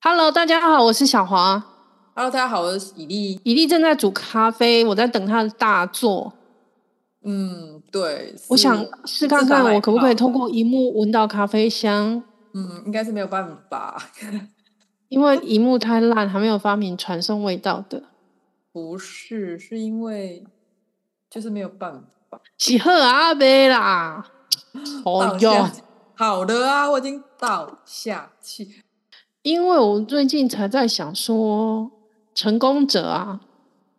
Hello，大家好，我是小华。Hello，大家好，我是以利。以利正在煮咖啡，我在等他的大作。嗯，对，我想试看看，我可不可以通过荧幕闻到咖啡香？嗯，应该是没有办法，因为荧幕太烂，还没有发明传送味道的。不是，是因为就是没有办法。喜贺阿贝啦，哦哟，好的啊，我已经倒下去。因为我最近才在想说，成功者啊，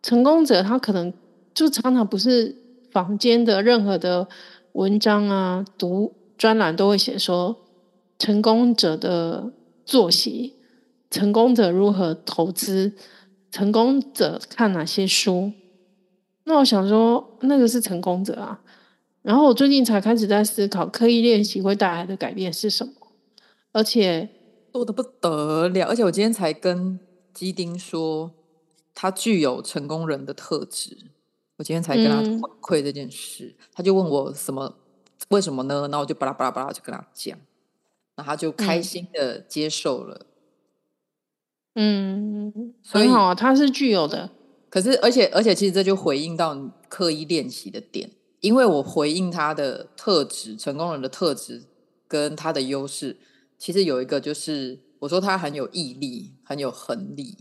成功者他可能就常常不是坊间的任何的文章啊，读专栏都会写说成功者的作息，成功者如何投资，成功者看哪些书。那我想说，那个是成功者啊。然后我最近才开始在思考，刻意练习会带来的改变是什么，而且。多得不得了，而且我今天才跟基丁说，他具有成功人的特质。我今天才跟他回馈这件事，嗯、他就问我什么，为什么呢？然后我就巴拉巴拉巴拉就跟他讲，然后他就开心的接受了。嗯，很好啊，他是具有的。可是，而且，而且，其实这就回应到你刻意练习的点，因为我回应他的特质，成功人的特质跟他的优势。其实有一个就是，我说他很有毅力，很有恒力，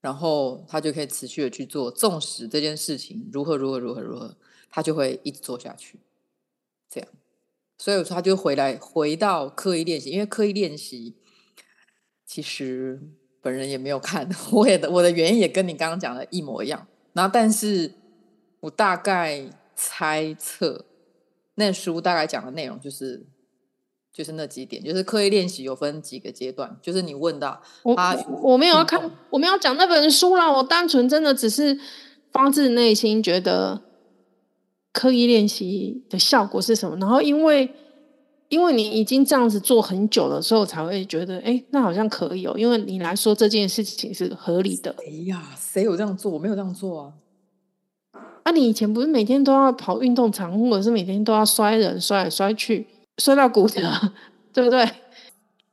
然后他就可以持续的去做，纵使这件事情如何如何如何如何，他就会一直做下去，这样。所以他就回来回到刻意练习，因为刻意练习，其实本人也没有看，我也我的原因也跟你刚刚讲的一模一样。然后，但是我大概猜测，那书大概讲的内容就是。就是那几点，就是刻意练习有分几个阶段。就是你问到我，我没有要看，我没有讲那本书啦。我单纯真的只是发自内心觉得刻意练习的效果是什么。然后因为因为你已经这样子做很久了，所以我才会觉得，哎、欸，那好像可以哦。因为你来说这件事情是合理的。哎呀，谁有这样做？我没有这样做啊。啊，你以前不是每天都要跑运动场，或者是每天都要摔人摔来摔去？摔到骨折，对不对？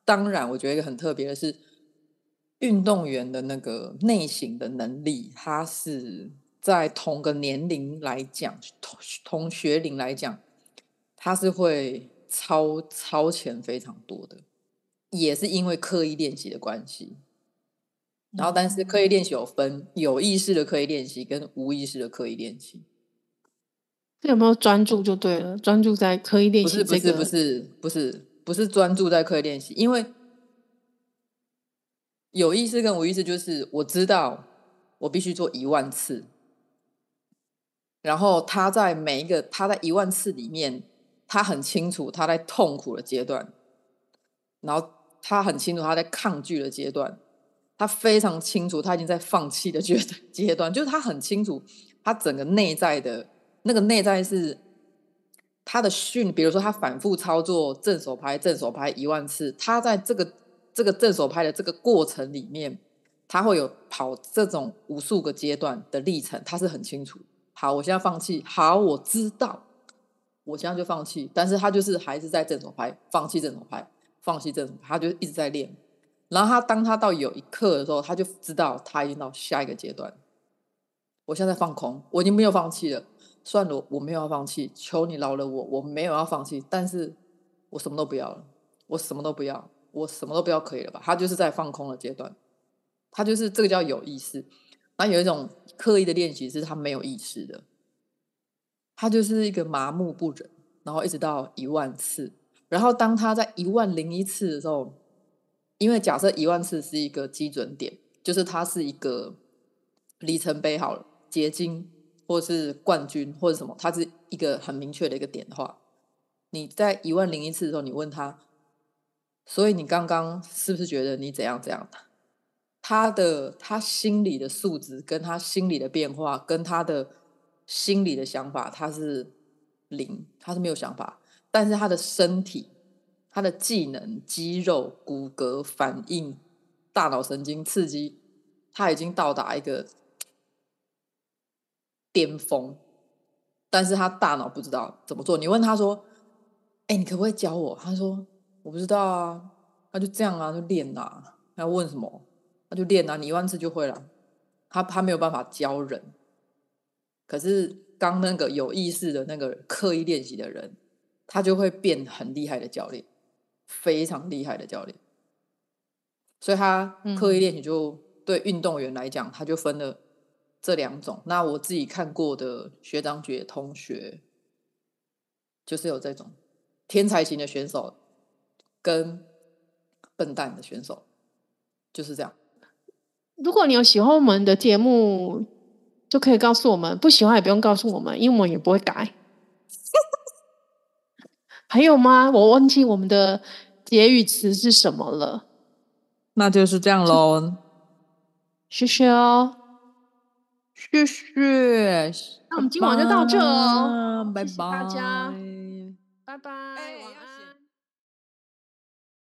当然，我觉得一个很特别的是，运动员的那个内省的能力，他是在同个年龄来讲，同同学龄来讲，他是会超超前非常多的，也是因为刻意练习的关系。然后，但是刻意练习有分有意识的刻意练习跟无意识的刻意练习。有没有专注就对了，专注在刻意练习这个。不是不是不是不是不是专注在刻意练习，因为有意识跟无意识就是我知道我必须做一万次，然后他在每一个他在一万次里面，他很清楚他在痛苦的阶段，然后他很清楚他在抗拒的阶段，他非常清楚他已经在放弃的阶 阶段，就是他很清楚他整个内在的。那个内在是他的训，比如说他反复操作正手拍、正手拍一万次，他在这个这个正手拍的这个过程里面，他会有跑这种无数个阶段的历程，他是很清楚。好，我现在放弃。好，我知道，我现在就放弃。但是他就是还是在正手拍，放弃正手拍，放弃正手拍，他就一直在练。然后他当他到有一刻的时候，他就知道他已经到下一个阶段。我现在放空，我已经没有放弃了。算了，我没有要放弃，求你饶了我，我没有要放弃，但是我什么都不要了，我什么都不要，我什么都不要，可以了吧？他就是在放空的阶段，他就是这个叫有意识。那有一种刻意的练习是他没有意识的，他就是一个麻木不仁，然后一直到一万次，然后当他在一万零一次的时候，因为假设一万次是一个基准点，就是它是一个里程碑好了，结晶。或是冠军，或者什么，它是一个很明确的一个点的话，你在一万零一次的时候，你问他，所以你刚刚是不是觉得你怎样怎样的？他的他心里的素质，跟他心里的变化，跟他的心里的想法，他是零，他是没有想法，但是他的身体、他的技能、肌肉、骨骼反应、大脑神经刺激，他已经到达一个。巅峰，但是他大脑不知道怎么做。你问他说：“哎，你可不可以教我？”他说：“我不知道啊。”他就这样啊，就练啊。要问什么？他就练啊，你一万次就会了。他他没有办法教人，可是刚那个有意识的那个刻意练习的人，他就会变很厉害的教练，非常厉害的教练。所以他刻意练习就对运动员来讲，他就分了这两种。那我自己看过的学长姐同学，就是有这种天才型的选手跟笨蛋的选手，就是这样。如果你有喜欢我们的节目，就可以告诉我们；不喜欢也不用告诉我们，因为我们也不会改。还有吗？我忘记我们的结语词是什么了。那就是这样喽。谢谢哦，谢谢。那我们今晚就到这哦，拜拜，谢谢大家，拜拜。